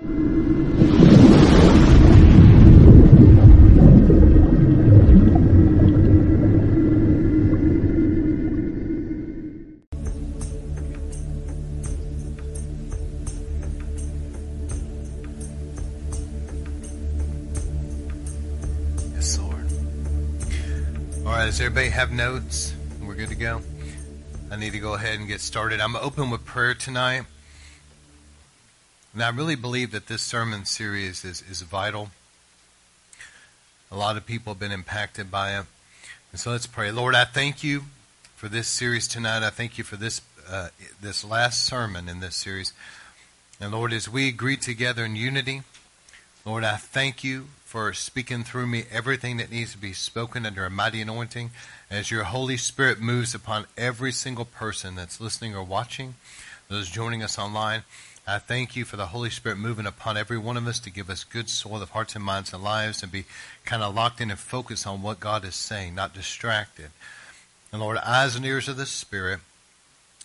Yes, Lord. All right, does everybody have notes? We're good to go? I need to go ahead and get started. I'm open with prayer tonight. And I really believe that this sermon series is, is vital. A lot of people have been impacted by it. And so let's pray. Lord, I thank you for this series tonight. I thank you for this uh, this last sermon in this series. And Lord, as we agree together in unity, Lord, I thank you for speaking through me everything that needs to be spoken under a mighty anointing as your Holy Spirit moves upon every single person that's listening or watching, those joining us online. I thank you for the Holy Spirit moving upon every one of us to give us good soil of hearts and minds and lives and be kind of locked in and focused on what God is saying, not distracted. And Lord, eyes and ears of the Spirit,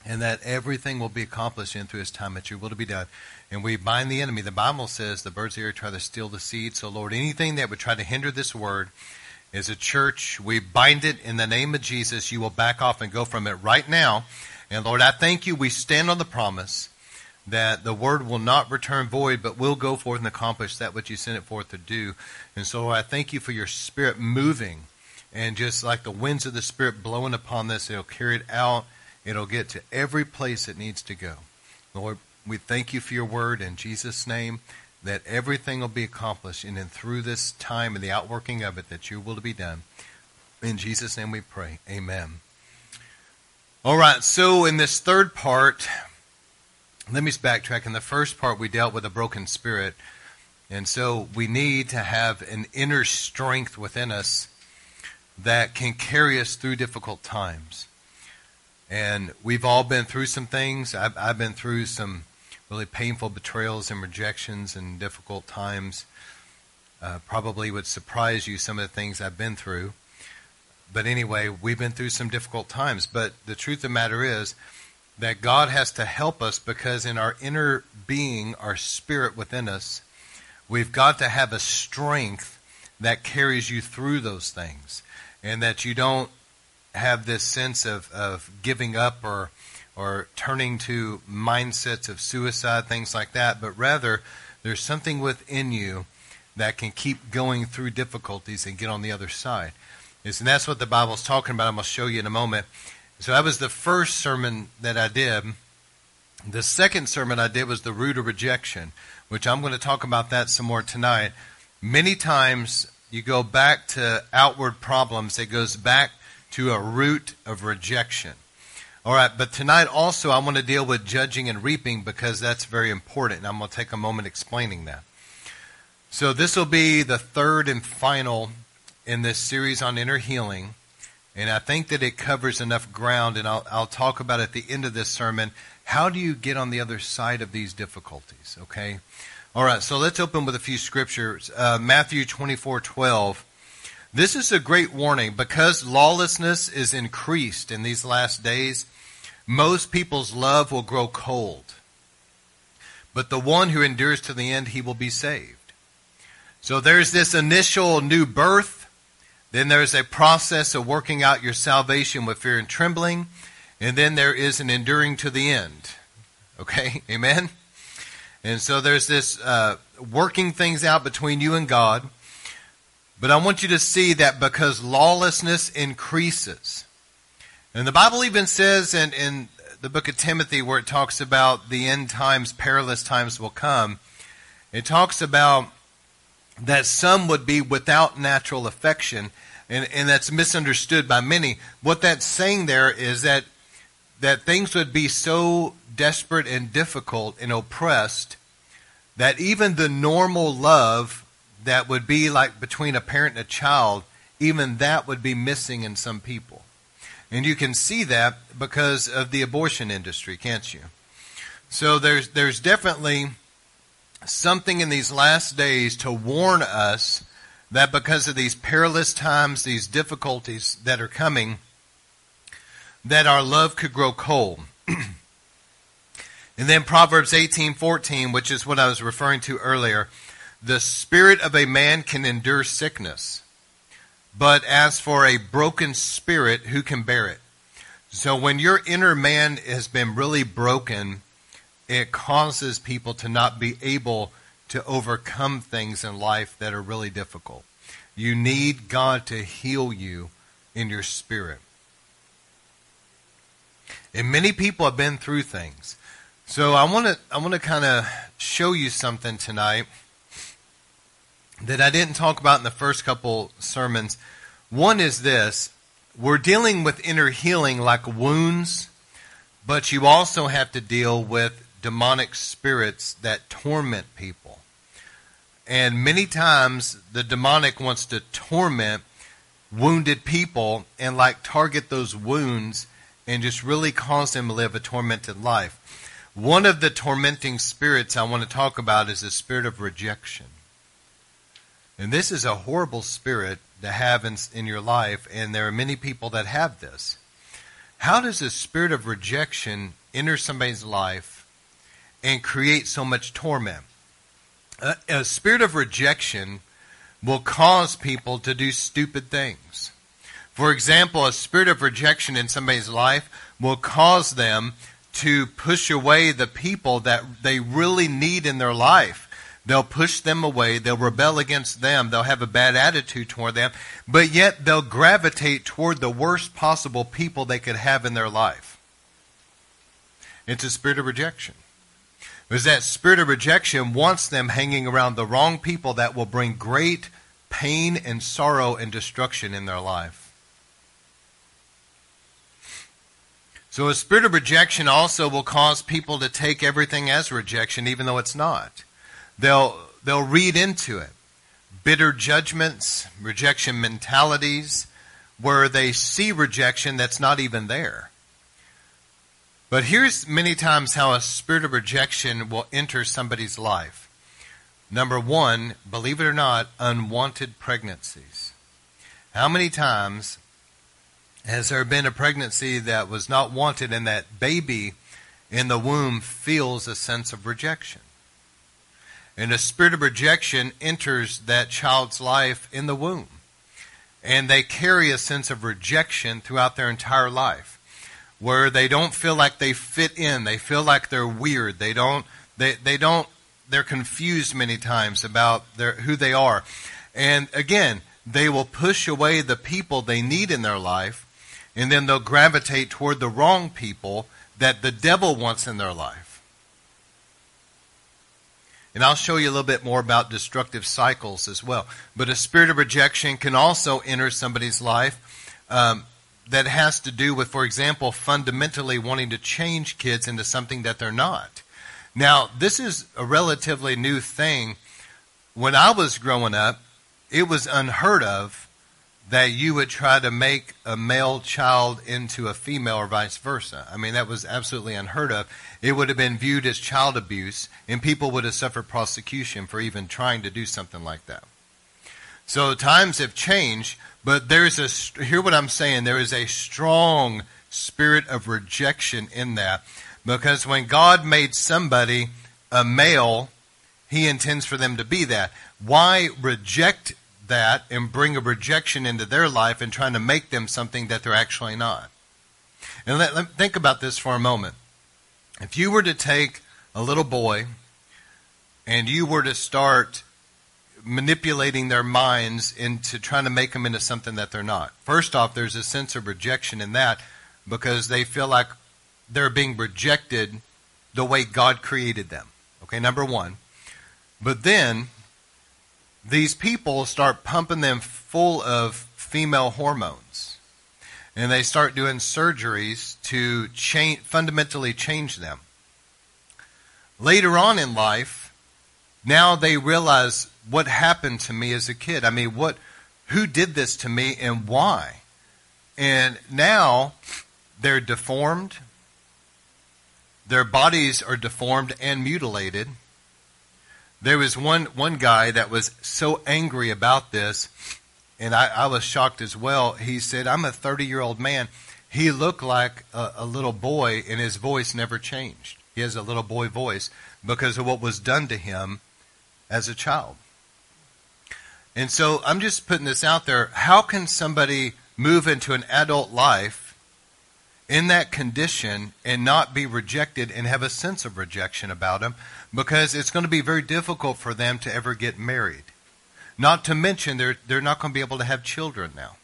and that everything will be accomplished in through His time that your will to be done. And we bind the enemy. The Bible says the birds of the air try to steal the seed. So, Lord, anything that would try to hinder this word, as a church, we bind it in the name of Jesus. You will back off and go from it right now. And Lord, I thank you. We stand on the promise that the word will not return void, but will go forth and accomplish that which you sent it forth to do. And so I thank you for your spirit moving and just like the winds of the spirit blowing upon this, it'll carry it out. It'll get to every place it needs to go. Lord, we thank you for your word in Jesus' name that everything will be accomplished and then through this time and the outworking of it that your will be done. In Jesus' name we pray. Amen. All right, so in this third part, let me backtrack. In the first part, we dealt with a broken spirit. And so we need to have an inner strength within us that can carry us through difficult times. And we've all been through some things. I've, I've been through some really painful betrayals and rejections and difficult times. Uh, probably would surprise you some of the things I've been through. But anyway, we've been through some difficult times. But the truth of the matter is that God has to help us because in our inner being, our spirit within us, we've got to have a strength that carries you through those things. And that you don't have this sense of, of giving up or or turning to mindsets of suicide, things like that, but rather there's something within you that can keep going through difficulties and get on the other side. And that's what the Bible's talking about. I'm going to show you in a moment. So that was the first sermon that I did. The second sermon I did was the root of rejection, which I'm going to talk about that some more tonight. Many times you go back to outward problems, it goes back to a root of rejection. All right, but tonight also I want to deal with judging and reaping because that's very important. And I'm going to take a moment explaining that. So this will be the third and final in this series on inner healing. And I think that it covers enough ground, and I'll, I'll talk about at the end of this sermon how do you get on the other side of these difficulties, okay? All right, so let's open with a few scriptures. Uh, Matthew 24 12. This is a great warning because lawlessness is increased in these last days most people's love will grow cold. But the one who endures to the end, he will be saved. So there's this initial new birth. Then there's a process of working out your salvation with fear and trembling. And then there is an enduring to the end. Okay? Amen? And so there's this uh, working things out between you and God. But I want you to see that because lawlessness increases, and the Bible even says in, in the book of Timothy, where it talks about the end times, perilous times will come, it talks about that some would be without natural affection, and, and that's misunderstood by many. What that's saying there is that that things would be so desperate and difficult and oppressed that even the normal love that would be like between a parent and a child, even that would be missing in some people. And you can see that because of the abortion industry, can't you? So there's, there's definitely something in these last days to warn us that because of these perilous times, these difficulties that are coming, that our love could grow cold. And then Proverbs 18:14, which is what I was referring to earlier, the spirit of a man can endure sickness, but as for a broken spirit, who can bear it? So when your inner man has been really broken, it causes people to not be able to overcome things in life that are really difficult. You need God to heal you in your spirit. And many people have been through things. So I want to I want to kind of show you something tonight that I didn't talk about in the first couple sermons. One is this, we're dealing with inner healing like wounds, but you also have to deal with demonic spirits that torment people. And many times the demonic wants to torment wounded people and like target those wounds and just really cause them to live a tormented life. One of the tormenting spirits I want to talk about is the spirit of rejection. And this is a horrible spirit to have in, in your life, and there are many people that have this. How does the spirit of rejection enter somebody's life and create so much torment? A, a spirit of rejection will cause people to do stupid things. For example, a spirit of rejection in somebody's life will cause them to push away the people that they really need in their life. They'll push them away. They'll rebel against them. They'll have a bad attitude toward them. But yet they'll gravitate toward the worst possible people they could have in their life. It's a spirit of rejection. Because that spirit of rejection wants them hanging around the wrong people that will bring great pain and sorrow and destruction in their life. So a spirit of rejection also will cause people to take everything as rejection, even though it's not. They'll, they'll read into it bitter judgments, rejection mentalities, where they see rejection that's not even there. But here's many times how a spirit of rejection will enter somebody's life. Number one, believe it or not, unwanted pregnancies. How many times has there been a pregnancy that was not wanted and that baby in the womb feels a sense of rejection? And a spirit of rejection enters that child's life in the womb. And they carry a sense of rejection throughout their entire life, where they don't feel like they fit in. They feel like they're weird. They don't, they, they don't, they're confused many times about their, who they are. And again, they will push away the people they need in their life and then they'll gravitate toward the wrong people that the devil wants in their life. And I'll show you a little bit more about destructive cycles as well. But a spirit of rejection can also enter somebody's life um, that has to do with, for example, fundamentally wanting to change kids into something that they're not. Now, this is a relatively new thing. When I was growing up, it was unheard of that you would try to make a male child into a female or vice versa. I mean, that was absolutely unheard of. It would have been viewed as child abuse, and people would have suffered prosecution for even trying to do something like that. So times have changed, but there's a, hear what I'm saying, there is a strong spirit of rejection in that. Because when God made somebody a male, he intends for them to be that. Why reject that and bring a rejection into their life and trying to make them something that they're actually not. And let, let, think about this for a moment. If you were to take a little boy and you were to start manipulating their minds into trying to make them into something that they're not. First off, there's a sense of rejection in that because they feel like they're being rejected the way God created them. Okay, number one. But then these people start pumping them full of female hormones. And they start doing surgeries to change, fundamentally change them. Later on in life, now they realize what happened to me as a kid. I mean, what, who did this to me and why? And now they're deformed. Their bodies are deformed and mutilated there was one, one guy that was so angry about this, and I, I was shocked as well. He said, I'm a 30 year old man. He looked like a, a little boy, and his voice never changed. He has a little boy voice because of what was done to him as a child. And so I'm just putting this out there. How can somebody move into an adult life in that condition and not be rejected and have a sense of rejection about them? Because it's going to be very difficult for them to ever get married. Not to mention they're, they're not going to be able to have children now.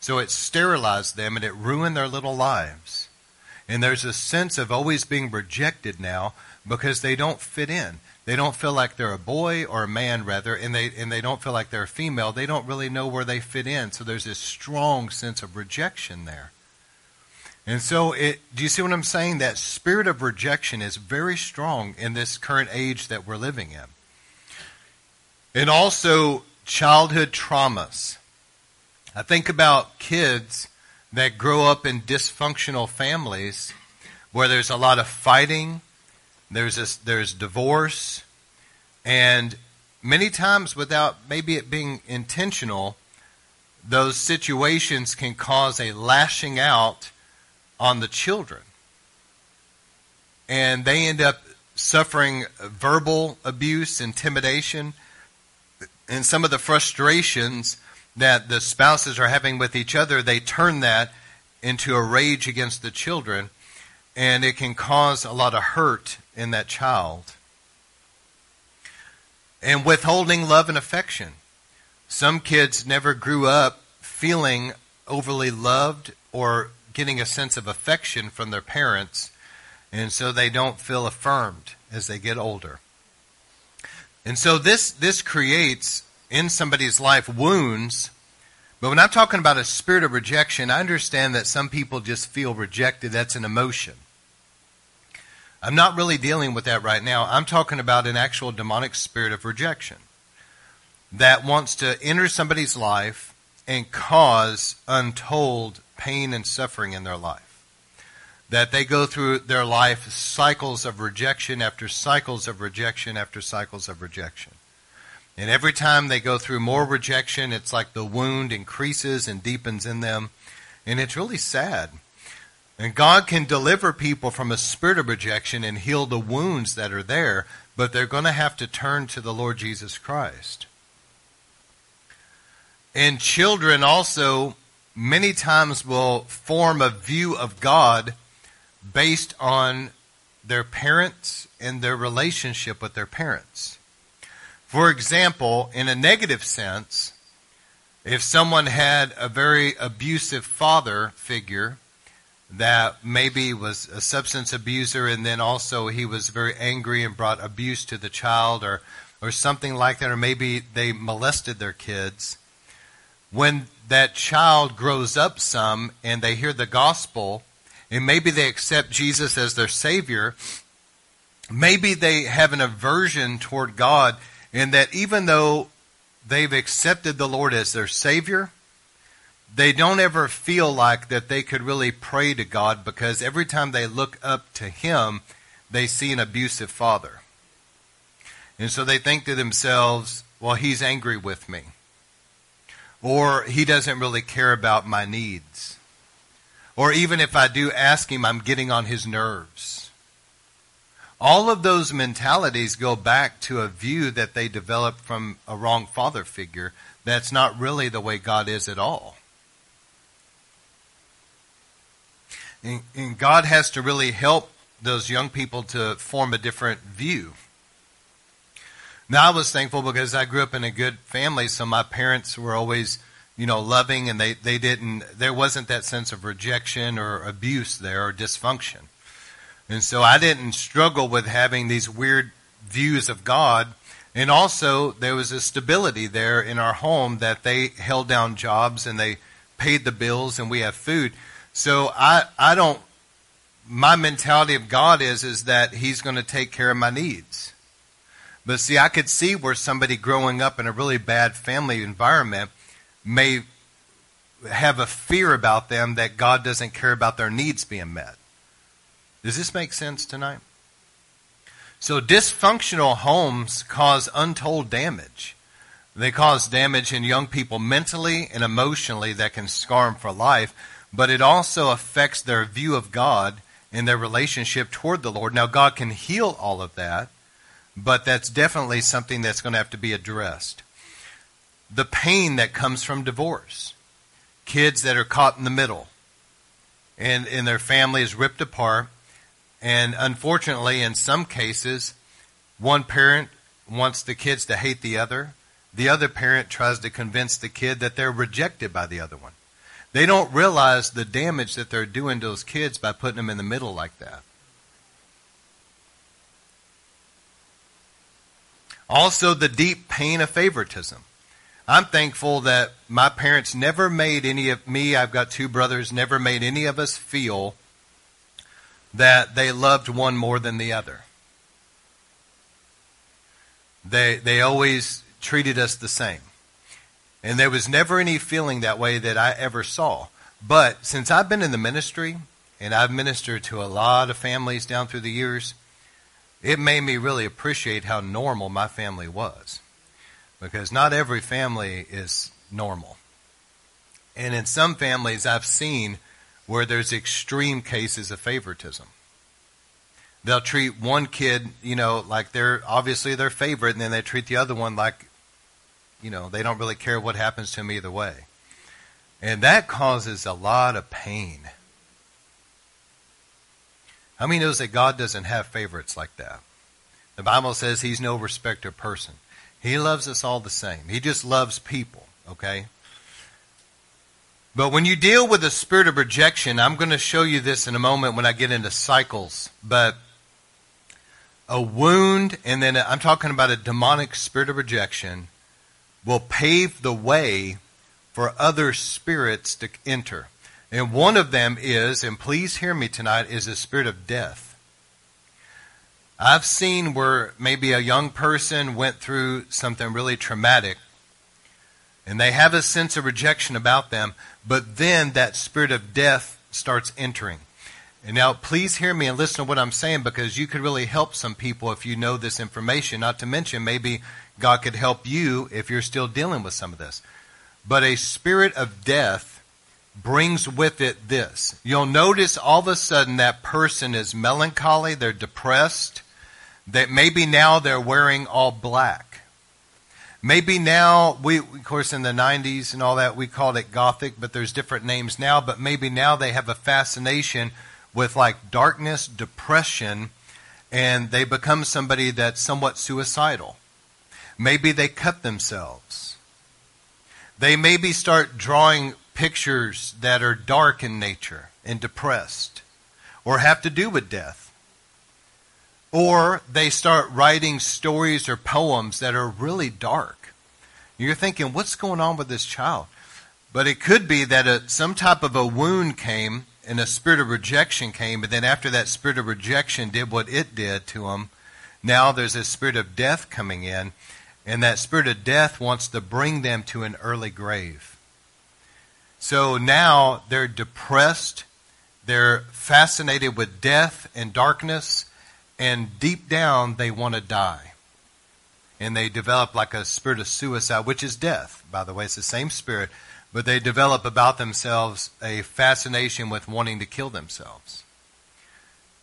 So it sterilized them and it ruined their little lives. And there's a sense of always being rejected now because they don't fit in. They don't feel like they're a boy or a man, rather, and they, and they don't feel like they're a female. They don't really know where they fit in. So there's this strong sense of rejection there. And so, it, do you see what I'm saying? That spirit of rejection is very strong in this current age that we're living in. And also, childhood traumas. I think about kids that grow up in dysfunctional families where there's a lot of fighting, there's a, there's divorce, and many times without maybe it being intentional, those situations can cause a lashing out on the children. And they end up suffering verbal abuse, intimidation, and some of the frustrations that the spouses are having with each other, they turn that into a rage against the children, and it can cause a lot of hurt in that child. And withholding love and affection. Some kids never grew up feeling overly loved or getting a sense of affection from their parents, and so they don't feel affirmed as they get older. And so this, this creates in somebody's life wounds. But when I'm talking about a spirit of rejection, I understand that some people just feel rejected. That's an emotion. I'm not really dealing with that right now. I'm talking about an actual demonic spirit of rejection that wants to enter somebody's life and cause untold pain and suffering in their life. That they go through their life cycles of rejection after cycles of rejection after cycles of rejection. And every time they go through more rejection, it's like the wound increases and deepens in them. And it's really sad. And God can deliver people from a spirit of rejection and heal the wounds that are there, but they're going to have to turn to the Lord Jesus Christ. And children also many times will form a view of God based on their parents and their relationship with their parents. For example, in a negative sense, if someone had a very abusive father figure that maybe was a substance abuser and then also he was very angry and brought abuse to the child or, or something like that, or maybe they molested their kids, when that child grows up some and they hear the gospel and maybe they accept Jesus as their Savior, maybe they have an aversion toward God in that even though they've accepted the Lord as their Savior, they don't ever feel like that they could really pray to God because every time they look up to Him, they see an abusive father. And so they think to themselves, well, He's angry with me. Or He doesn't really care about my needs. Or even if I do ask Him, I'm getting on His nerves. All of those mentalities go back to a view that they developed from a wrong father figure that's not really the way God is at all. And, and God has to really help those young people to form a different view. Now I was thankful because I grew up in a good family, so my parents were always, you know, loving and they, they didn't, there wasn't that sense of rejection or abuse there or dysfunction. And so I didn't struggle with having these weird views of God. And also, there was a stability there in our home that they held down jobs and they paid the bills and we have food. So I, I don't, my mentality of God is, is that He's going to take care of my needs. But see, I could see where somebody growing up in a really bad family environment may have a fear about them that God doesn't care about their needs being met. Does this make sense tonight? So, dysfunctional homes cause untold damage. They cause damage in young people mentally and emotionally that can scar them for life, but it also affects their view of God and their relationship toward the Lord. Now, God can heal all of that, but that's definitely something that's going to have to be addressed. The pain that comes from divorce, kids that are caught in the middle, and, and their family is ripped apart. And unfortunately, in some cases, one parent wants the kids to hate the other. The other parent tries to convince the kid that they're rejected by the other one. They don't realize the damage that they're doing to those kids by putting them in the middle like that. Also, the deep pain of favoritism. I'm thankful that my parents never made any of me, I've got two brothers, never made any of us feel that they loved one more than the other. They, they always treated us the same. And there was never any feeling that way that I ever saw. But since I've been in the ministry, and I've ministered to a lot of families down through the years, it made me really appreciate how normal my family was. Because not every family is normal. And in some families, I've seen where there's extreme cases of favoritism. They'll treat one kid, you know, like they're obviously their favorite, and then they treat the other one like, you know, they don't really care what happens to him either way. And that causes a lot of pain. How many knows that God doesn't have favorites like that? The Bible says he's no respecter of person. He loves us all the same. He just loves people, okay? But when you deal with the spirit of rejection, I'm going to show you this in a moment when I get into cycles, but a wound, and then I'm talking about a demonic spirit of rejection, will pave the way for other spirits to enter. And one of them is, and please hear me tonight, is the spirit of death. I've seen where maybe a young person went through something really traumatic and they have a sense of rejection about them, but then that spirit of death starts entering. And now, please hear me and listen to what I'm saying because you could really help some people if you know this information. Not to mention, maybe God could help you if you're still dealing with some of this. But a spirit of death brings with it this. You'll notice all of a sudden that person is melancholy, they're depressed, that maybe now they're wearing all black. Maybe now, we, of course, in the 90s and all that, we called it Gothic, but there's different names now. But maybe now they have a fascination with like darkness, depression, and they become somebody that's somewhat suicidal. Maybe they cut themselves. They maybe start drawing pictures that are dark in nature and depressed or have to do with death. Or they start writing stories or poems that are really dark. You're thinking, what's going on with this child? But it could be that a, some type of a wound came and a spirit of rejection came, but then after that spirit of rejection did what it did to him, now there's a spirit of death coming in, and that spirit of death wants to bring them to an early grave. So now they're depressed, they're fascinated with death and darkness, and deep down they want to die. And they develop like a spirit of suicide, which is death, by the way. It's the same spirit, but they develop about themselves a fascination with wanting to kill themselves.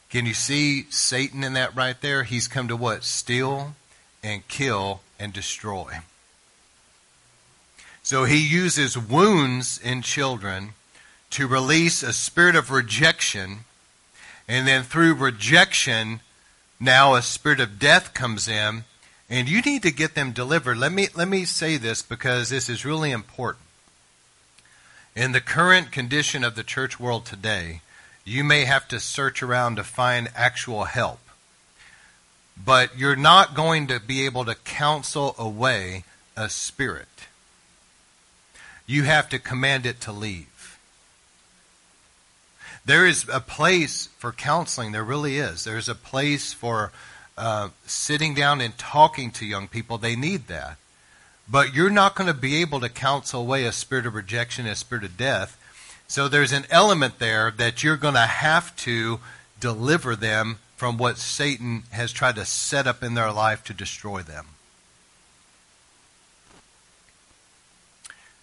Can you see Satan in that right there? He's come to what? Steal and kill and destroy. So he uses wounds in children to release a spirit of rejection. And then through rejection, now a spirit of death comes in. And you need to get them delivered. Let me, let me say this because this is really important. In the current condition of the church world today, you may have to search around to find actual help. But you're not going to be able to counsel away a spirit you have to command it to leave. There is a place for counseling. There really is. There's a place for uh, sitting down and talking to young people. They need that. But you're not going to be able to counsel away a spirit of rejection, a spirit of death. So there's an element there that you're going to have to deliver them from what Satan has tried to set up in their life to destroy them.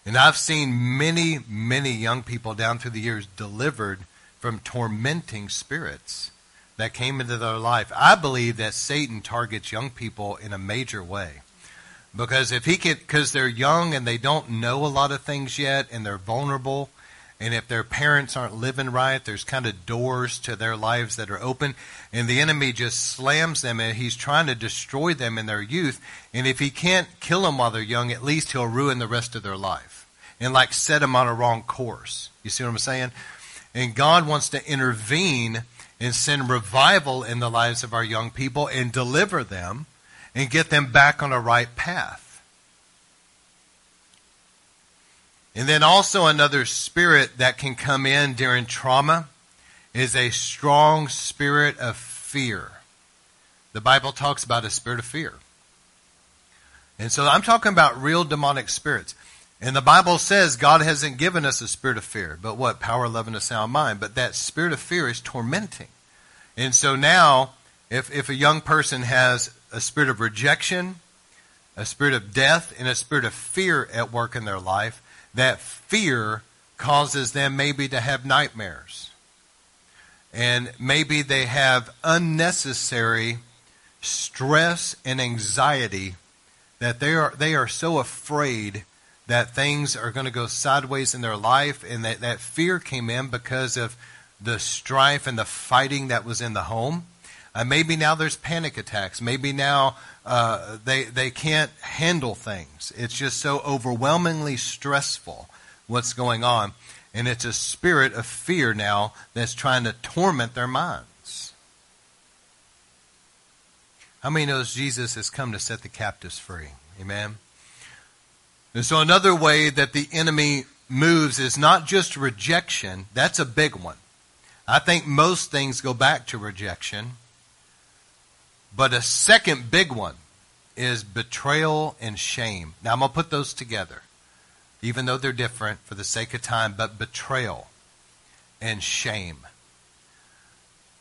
And I've seen many, many young people down through the years delivered from tormenting spirits that came into their life. I believe that Satan targets young people in a major way. Because if he could, because they're young and they don't know a lot of things yet and they're vulnerable, and if their parents aren't living right, there's kind of doors to their lives that are open, and the enemy just slams them, and he's trying to destroy them in their youth. And if he can't kill them while they're young, at least he'll ruin the rest of their life and like set them on a wrong course. You see what I'm saying? And God wants to intervene and send revival in the lives of our young people and deliver them and get them back on a right path. And then also another spirit that can come in during trauma is a strong spirit of fear. The Bible talks about a spirit of fear. And so I'm talking about real demonic spirits. And the Bible says God hasn't given us a spirit of fear, but what? Power, love, and a sound mind. But that spirit of fear is tormenting. And so now, if, if a young person has a spirit of rejection, a spirit of death, and a spirit of fear at work in their life, that fear causes them maybe to have nightmares. And maybe they have unnecessary stress and anxiety that they are, they are so afraid that things are going to go sideways in their life and that, that fear came in because of the strife and the fighting that was in the home. Uh, maybe now there's panic attacks. Maybe now uh, they they can't handle things. It's just so overwhelmingly stressful what's going on, and it's a spirit of fear now that's trying to torment their minds. How many knows Jesus has come to set the captives free? Amen. And so another way that the enemy moves is not just rejection. That's a big one. I think most things go back to rejection. But a second big one is betrayal and shame. Now I'm going to put those together, even though they're different for the sake of time, but betrayal and shame.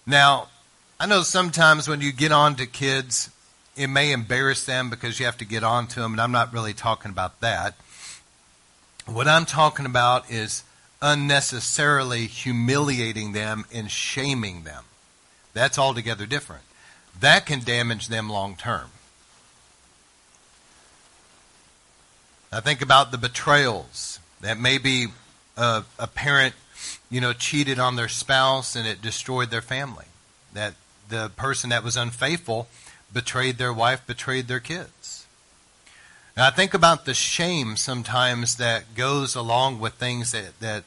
Now, I know sometimes when you get on to kids, it may embarrass them because you have to get on to them, and I'm not really talking about that. What I'm talking about is unnecessarily humiliating them and shaming them. That's altogether different that can damage them long term. I think about the betrayals that maybe a, uh, a, parent, you know, cheated on their spouse and it destroyed their family. That the person that was unfaithful betrayed their wife, betrayed their kids. And I think about the shame sometimes that goes along with things that, that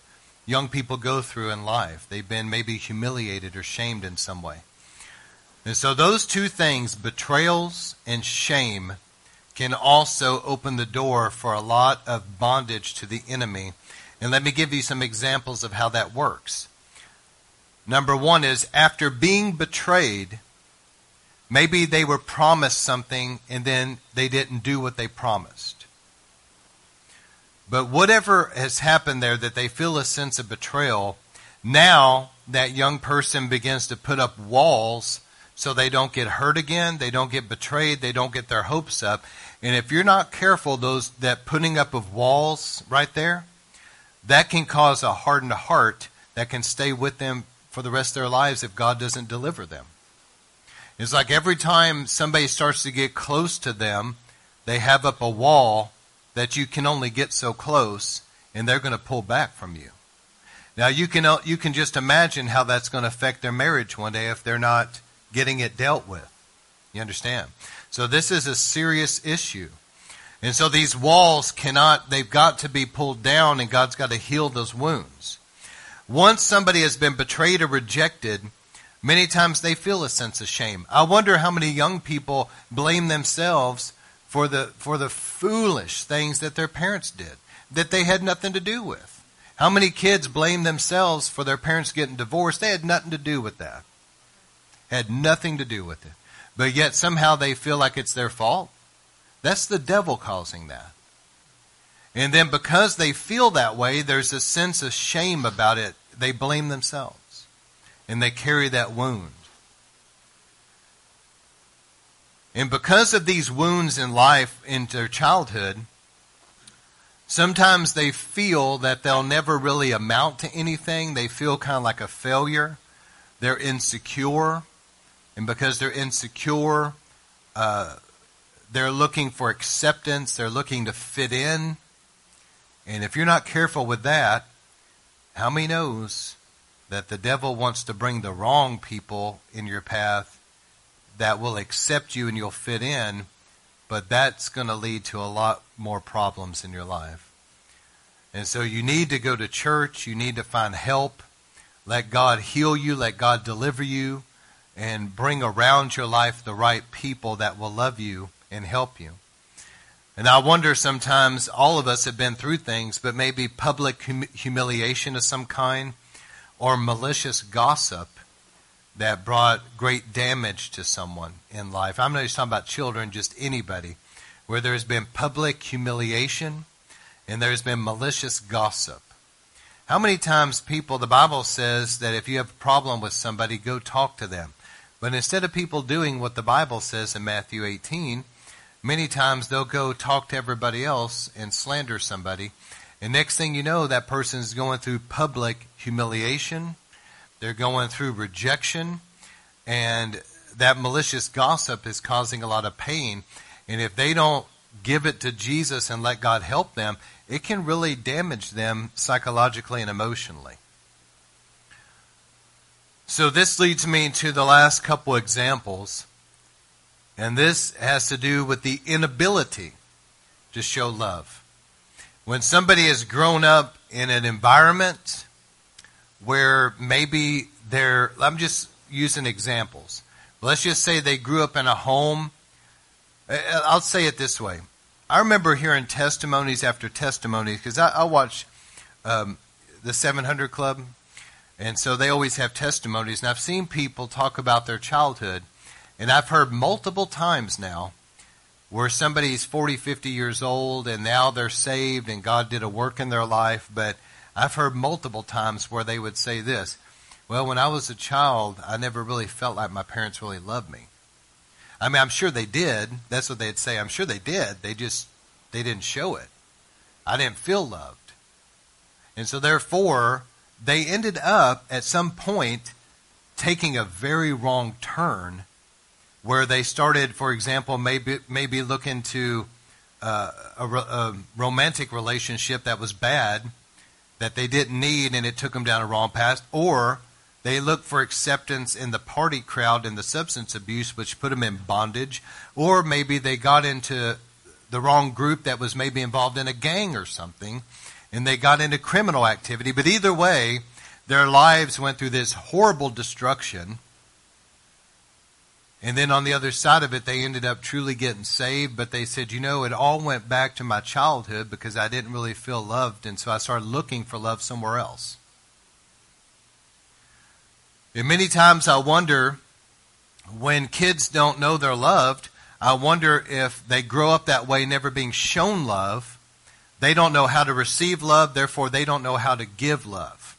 young people go through in life. They've been maybe humiliated or shamed in some way. And so those two things, betrayals and shame, can also open the door for a lot of bondage to the enemy. And let me give you some examples of how that works. Number one is after being betrayed, maybe they were promised something and then they didn't do what they promised. But whatever has happened there that they feel a sense of betrayal, now that young person begins to put up walls so they don't get hurt again, they don't get betrayed, they don't get their hopes up. And if you're not careful, those that putting up of walls right there, that can cause a hardened heart that can stay with them for the rest of their lives if God doesn't deliver them. It's like every time somebody starts to get close to them, they have up a wall that you can only get so close, and they're going to pull back from you. Now you can you can just imagine how that's going to affect their marriage one day if they're not getting it dealt with. You understand? So this is a serious issue. And so these walls cannot, they've got to be pulled down and God's got to heal those wounds. Once somebody has been betrayed or rejected, many times they feel a sense of shame. I wonder how many young people blame themselves for the, for the foolish things that their parents did, that they had nothing to do with. How many kids blame themselves for their parents getting divorced? They had nothing to do with that. Had nothing to do with it. But yet somehow they feel like it's their fault. That's the devil causing that. And then because they feel that way, there's a sense of shame about it. They blame themselves. And they carry that wound. And because of these wounds in life in their childhood, Sometimes they feel that they'll never really amount to anything. They feel kind of like a failure. They're insecure. And because they're insecure, uh, they're looking for acceptance. They're looking to fit in. And if you're not careful with that, how many knows that the devil wants to bring the wrong people in your path that will accept you and you'll fit in, but that's going to lead to a lot more problems in your life. And so you need to go to church, you need to find help. Let God heal you, let God deliver you, and bring around your life the right people that will love you and help you. And I wonder sometimes all of us have been through things, but maybe public hum- humiliation of some kind or malicious gossip that brought great damage to someone in life. I'm not just talking about children, just anybody, where there's been public humiliation and there's been malicious gossip. How many times people, the Bible says that if you have a problem with somebody, go talk to them. But instead of people doing what the Bible says in Matthew 18, many times they'll go talk to everybody else and slander somebody. And next thing you know, that person is going through public humiliation. They're going through rejection. And that malicious gossip is causing a lot of pain. And if they don't give it to Jesus and let God help them, it can really damage them psychologically and emotionally. So this leads me to the last couple examples. And this has to do with the inability to show love. When somebody has grown up in an environment where maybe they're, I'm just using examples. Let's just say they grew up in a home. I'll say it this way. I remember hearing testimonies after testimonies because I, I, watch um, the 700 Club, and so they always have testimonies. And I've seen people talk about their childhood, and I've heard multiple times now where somebody's 40, 50 years old, and now they're saved, and God did a work in their life. But I've heard multiple times where they would say this Well, when I was a child, I never really felt like my parents really loved me. I mean, I'm sure they did. That's what they'd say. I'm sure they did. They just, they didn't show it. I didn't feel loved. And so therefore, they ended up at some point taking a very wrong turn where they started, for example, maybe, maybe looking to uh, a, a romantic relationship that was bad, that they didn't need, and it took them down a wrong path, or they looked for acceptance in the party crowd and the substance abuse, which put them in bondage. Or maybe they got into the wrong group that was maybe involved in a gang or something, and they got into criminal activity. But either way, their lives went through this horrible destruction. And then on the other side of it, they ended up truly getting saved. But they said, you know, it all went back to my childhood because I didn't really feel loved. And so I started looking for love somewhere else. And many times I wonder when kids don't know they're loved, I wonder if they grow up that way, never being shown love. They don't know how to receive love, therefore, they don't know how to give love.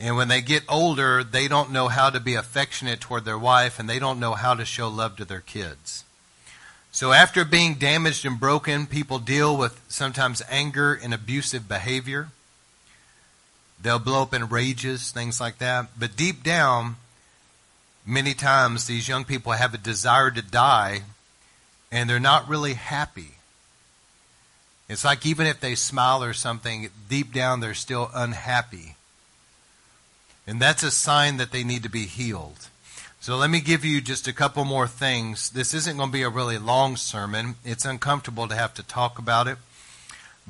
And when they get older, they don't know how to be affectionate toward their wife, and they don't know how to show love to their kids. So, after being damaged and broken, people deal with sometimes anger and abusive behavior. They'll blow up in rages, things like that. But deep down, many times these young people have a desire to die and they're not really happy. It's like even if they smile or something, deep down they're still unhappy. And that's a sign that they need to be healed. So let me give you just a couple more things. This isn't going to be a really long sermon. It's uncomfortable to have to talk about it.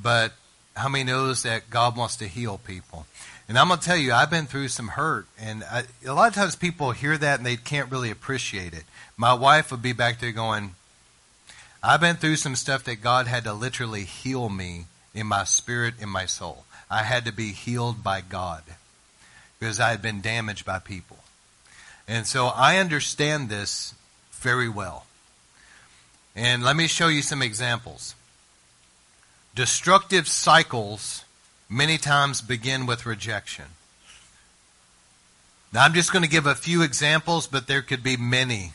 But how many knows that God wants to heal people? And I'm going to tell you, I've been through some hurt, and I, a lot of times people hear that and they can't really appreciate it. My wife would be back there going, I've been through some stuff that God had to literally heal me in my spirit, in my soul. I had to be healed by God because I had been damaged by people. And so I understand this very well. And let me show you some examples. Destructive cycles many times begin with rejection. Now, I'm just going to give a few examples, but there could be many.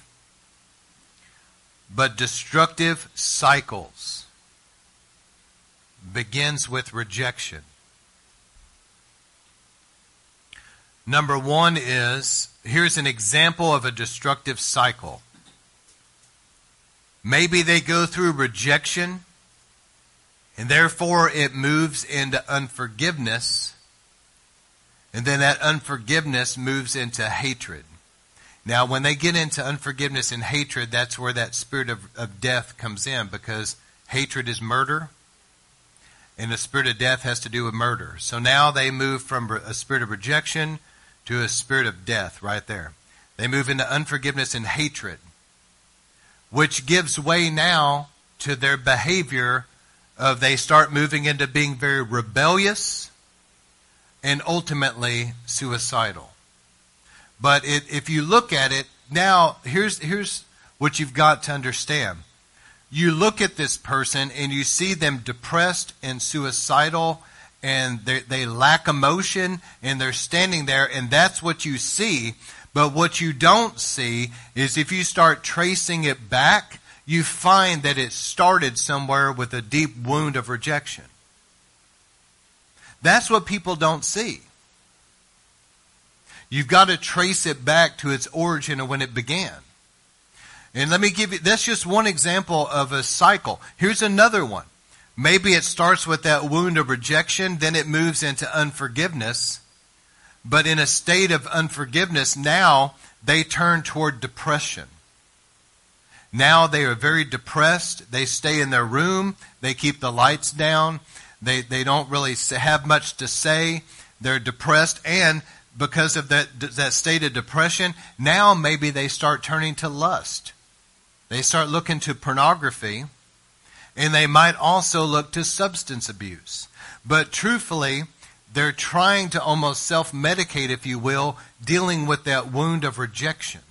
But destructive cycles begins with rejection. Number one is here's an example of a destructive cycle. Maybe they go through rejection and therefore it moves into unforgiveness. And then that unforgiveness moves into hatred. Now, when they get into unforgiveness and hatred, that's where that spirit of, of death comes in because hatred is murder and the spirit of death has to do with murder. So now they move from a spirit of rejection to a spirit of death right there. They move into unforgiveness and hatred, which gives way now to their behavior of they start moving into being very rebellious and ultimately suicidal. But it, if you look at it now, here's here's what you've got to understand. You look at this person and you see them depressed and suicidal and they, they lack emotion and they're standing there and that's what you see. But what you don't see is if you start tracing it back, you find that it started somewhere with a deep wound of rejection. That's what people don't see. You've got to trace it back to its origin and when it began. And let me give you, that's just one example of a cycle. Here's another one. Maybe it starts with that wound of rejection, then it moves into unforgiveness. But in a state of unforgiveness, now they turn toward depression. Now they are very depressed. They stay in their room. They keep the lights down. They, they don't really have much to say. They're depressed. And because of that, that state of depression, now maybe they start turning to lust. They start looking to pornography and they might also look to substance abuse. But truthfully, they're trying to almost self medicate, if you will, dealing with that wound of rejection.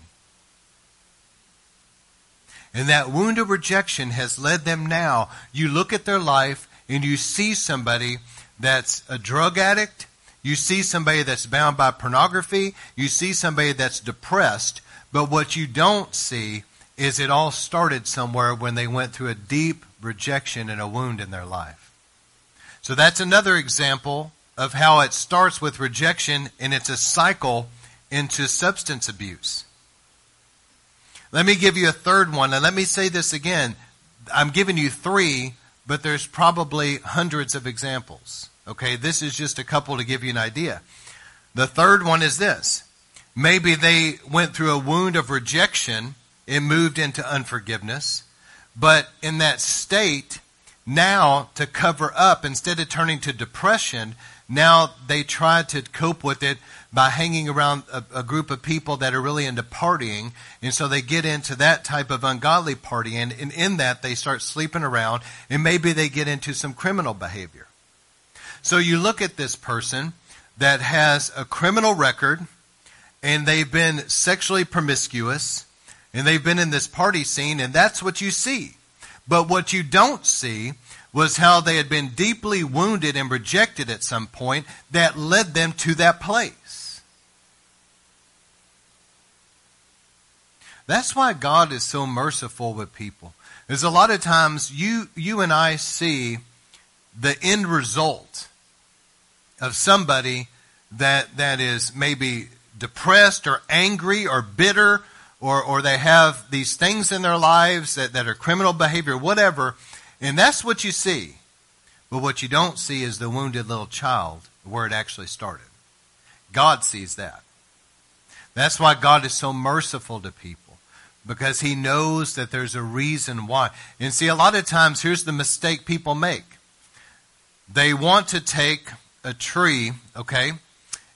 And that wound of rejection has led them now. You look at their life and you see somebody that's a drug addict. You see somebody that's bound by pornography. You see somebody that's depressed. But what you don't see is it all started somewhere when they went through a deep rejection and a wound in their life. So that's another example of how it starts with rejection and it's a cycle into substance abuse. Let me give you a third one, and let me say this again. I'm giving you three, but there's probably hundreds of examples. Okay, this is just a couple to give you an idea. The third one is this. Maybe they went through a wound of rejection, it moved into unforgiveness. But in that state, now to cover up, instead of turning to depression, now they try to cope with it by hanging around a, a, group of people that are really into partying. And so they get into that type of ungodly partying. And in that, they start sleeping around and maybe they get into some criminal behavior. So you look at this person that has a criminal record and they've been sexually promiscuous and they've been in this party scene, and that's what you see. But what you don't see was how they had been deeply wounded and rejected at some point that led them to that place. That's why God is so merciful with people. There's a lot of times you, you and I see the end result of somebody that, that is maybe depressed or angry or bitter or, or they have these things in their lives that, that are criminal behavior, whatever, and that's what you see. But what you don't see is the wounded little child, where it actually started. God sees that. That's why God is so merciful to people. Because he knows that there's a reason why. And see, a lot of times, here's the mistake people make. They want to take a tree, okay,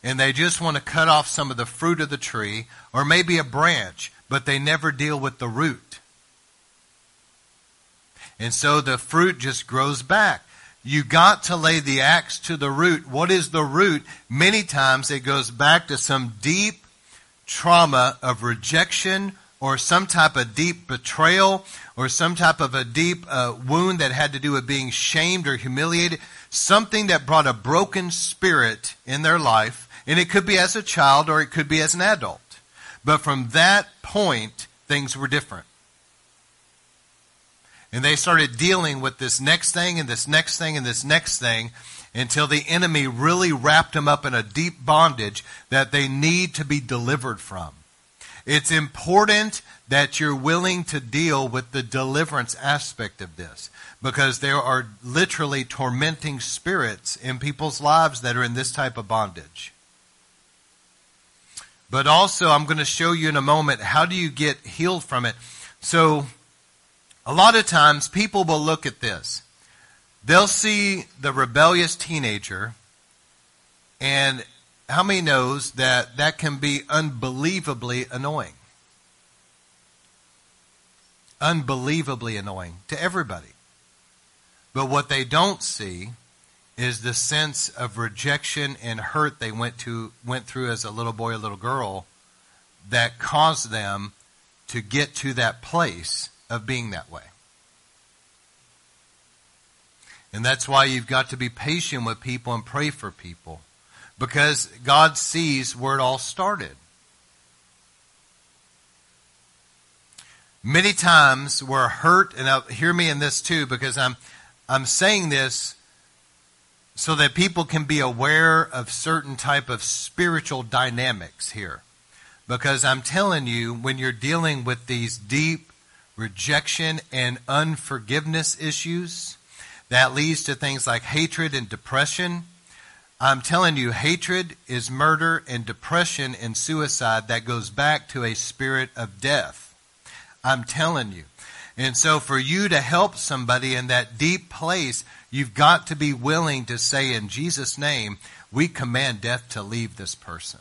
and they just want to cut off some of the fruit of the tree, or maybe a branch, but they never deal with the root. And so the fruit just grows back. You got to lay the axe to the root. What is the root? Many times it goes back to some deep trauma of rejection or some type of deep betrayal or some type of a deep uh, wound that had to do with being shamed or humiliated. Something that brought a broken spirit in their life. And it could be as a child or it could be as an adult. But from that point, things were different. And they started dealing with this next thing and this next thing and this next thing until the enemy really wrapped them up in a deep bondage that they need to be delivered from. It's important that you're willing to deal with the deliverance aspect of this because there are literally tormenting spirits in people's lives that are in this type of bondage. But also, I'm going to show you in a moment how do you get healed from it. So, a lot of times people will look at this. They'll see the rebellious teenager, and how many knows that that can be unbelievably annoying? Unbelievably annoying to everybody. But what they don't see is the sense of rejection and hurt they went to went through as a little boy or little girl that caused them to get to that place of being that way. And that's why you've got to be patient with people and pray for people. Because God sees where it all started. Many times we're hurt, and I'll, hear me in this too, because I'm, I'm saying this so that people can be aware of certain type of spiritual dynamics here. Because I'm telling you, when you're dealing with these deep rejection and unforgiveness issues, that leads to things like hatred and depression. I'm telling you, hatred is murder, and depression and suicide that goes back to a spirit of death. I'm telling you. And so, for you to help somebody in that deep place, you've got to be willing to say, in Jesus' name, we command death to leave this person.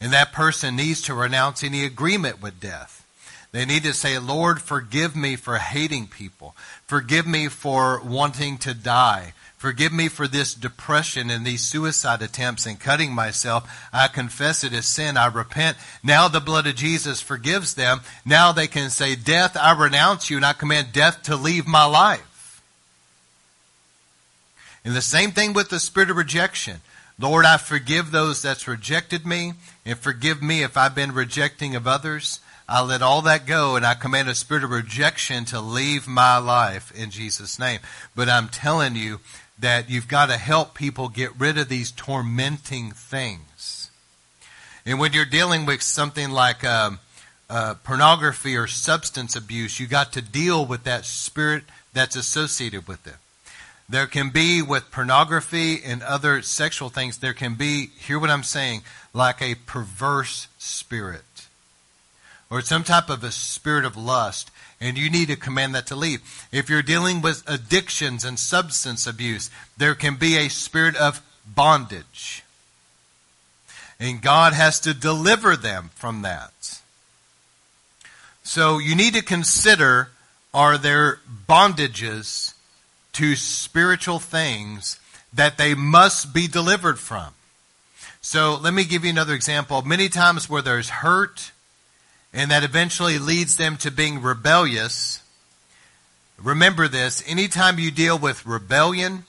And that person needs to renounce any agreement with death. They need to say, Lord, forgive me for hating people. Forgive me for wanting to die. Forgive me for this depression and these suicide attempts and cutting myself. I confess it as sin. I repent. Now the blood of Jesus forgives them. Now they can say, Death, I renounce you and I command death to leave my life. And the same thing with the spirit of rejection. Lord, I forgive those that's rejected me and forgive me if I've been rejecting of others. I let all that go and I command a spirit of rejection to leave my life in Jesus' name. But I'm telling you that you've got to help people get rid of these tormenting things. And when you're dealing with something like um, uh, pornography or substance abuse, you got to deal with that spirit that's associated with it. There can be with pornography and other sexual things, there can be, hear what I'm saying, like a perverse spirit or some type of a spirit of lust, and you need to command that to leave. If you're dealing with addictions and substance abuse, there can be a spirit of bondage. And God has to deliver them from that. So you need to consider are there bondages to spiritual things that they must be delivered from? So let me give you another example. Many times where there's hurt, and that eventually leads them to being rebellious. Remember this anytime you deal with rebellion,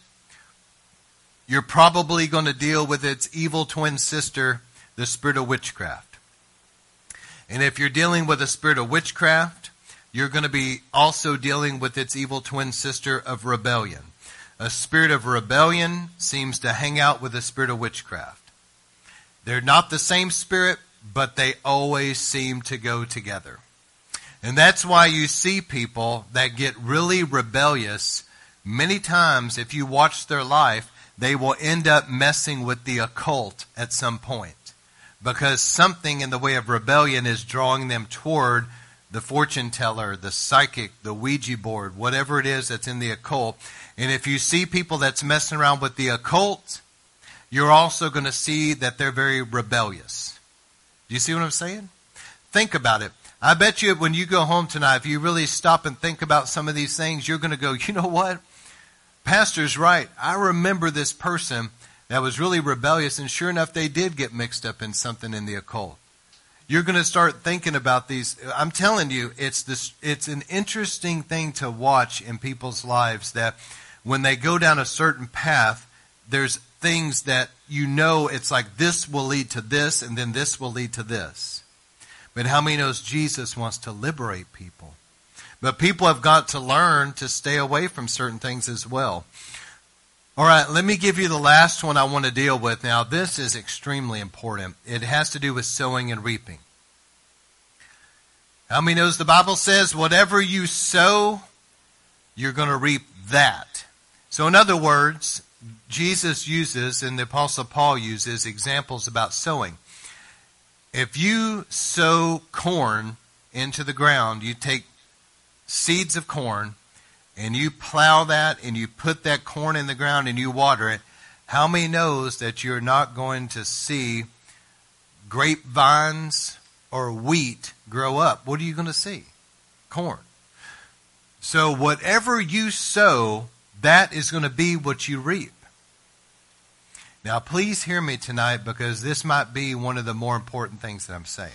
you're probably going to deal with its evil twin sister, the spirit of witchcraft. And if you're dealing with a spirit of witchcraft, you're going to be also dealing with its evil twin sister of rebellion. A spirit of rebellion seems to hang out with a spirit of witchcraft. They're not the same spirit, but they always seem to go together. And that's why you see people that get really rebellious. Many times, if you watch their life, they will end up messing with the occult at some point. Because something in the way of rebellion is drawing them toward the fortune teller, the psychic, the Ouija board, whatever it is that's in the occult. And if you see people that's messing around with the occult, you're also going to see that they're very rebellious. Do you see what I'm saying? Think about it. I bet you when you go home tonight, if you really stop and think about some of these things, you're going to go, you know what? Pastor's right. I remember this person that was really rebellious, and sure enough, they did get mixed up in something in the occult. You're going to start thinking about these. I'm telling you, it's this. It's an interesting thing to watch in people's lives that when they go down a certain path, there's things that you know it's like this will lead to this and then this will lead to this. But how many knows Jesus wants to liberate people? But people have got to learn to stay away from certain things as well. All right, let me give you the last one I want to deal with. Now, this is extremely important. It has to do with sowing and reaping. How many knows the Bible says whatever you sow, you're going to reap that. So in other words, Jesus uses and the apostle Paul uses examples about sowing. If you sow corn into the ground, you take seeds of corn and you plow that and you put that corn in the ground and you water it, how many knows that you're not going to see grapevines or wheat grow up? What are you going to see? Corn. So whatever you sow, that is going to be what you reap. Now, please hear me tonight because this might be one of the more important things that I'm saying.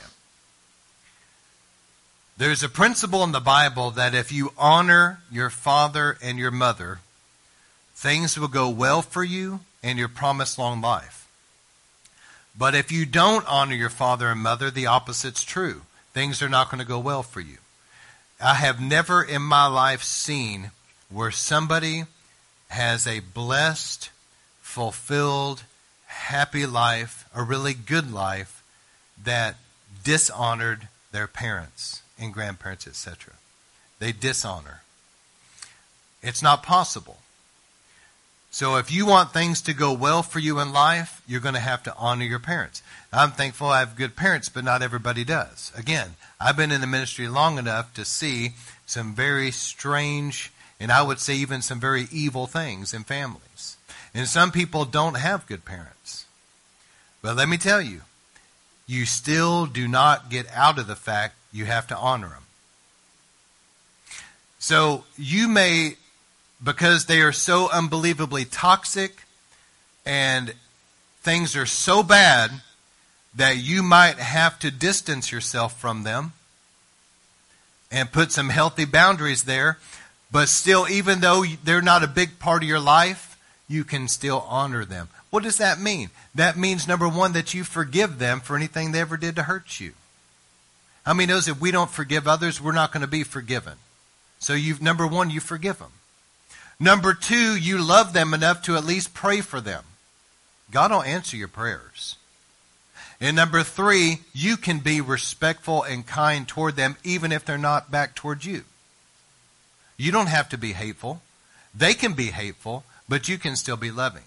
There's a principle in the Bible that if you honor your father and your mother, things will go well for you and your promised long life. But if you don't honor your father and mother, the opposite's true. Things are not going to go well for you. I have never in my life seen where somebody has a blessed, fulfilled, happy life, a really good life that dishonored their parents and grandparents, etc. They dishonor. It's not possible. So if you want things to go well for you in life, you're going to have to honor your parents. I'm thankful I have good parents, but not everybody does. Again, I've been in the ministry long enough to see some very strange, and I would say even some very evil things in families. And some people don't have good parents. But let me tell you, you still do not get out of the fact you have to honor them. So you may, because they are so unbelievably toxic and things are so bad that you might have to distance yourself from them and put some healthy boundaries there. But still, even though they're not a big part of your life, you can still honor them. What does that mean? That means, number one, that you forgive them for anything they ever did to hurt you. How many knows if we don't forgive others, we're not going to be forgiven? So you number one, you forgive them. Number two, you love them enough to at least pray for them. God will answer your prayers. And number three, you can be respectful and kind toward them even if they're not back toward you. You don't have to be hateful. They can be hateful, but you can still be loving.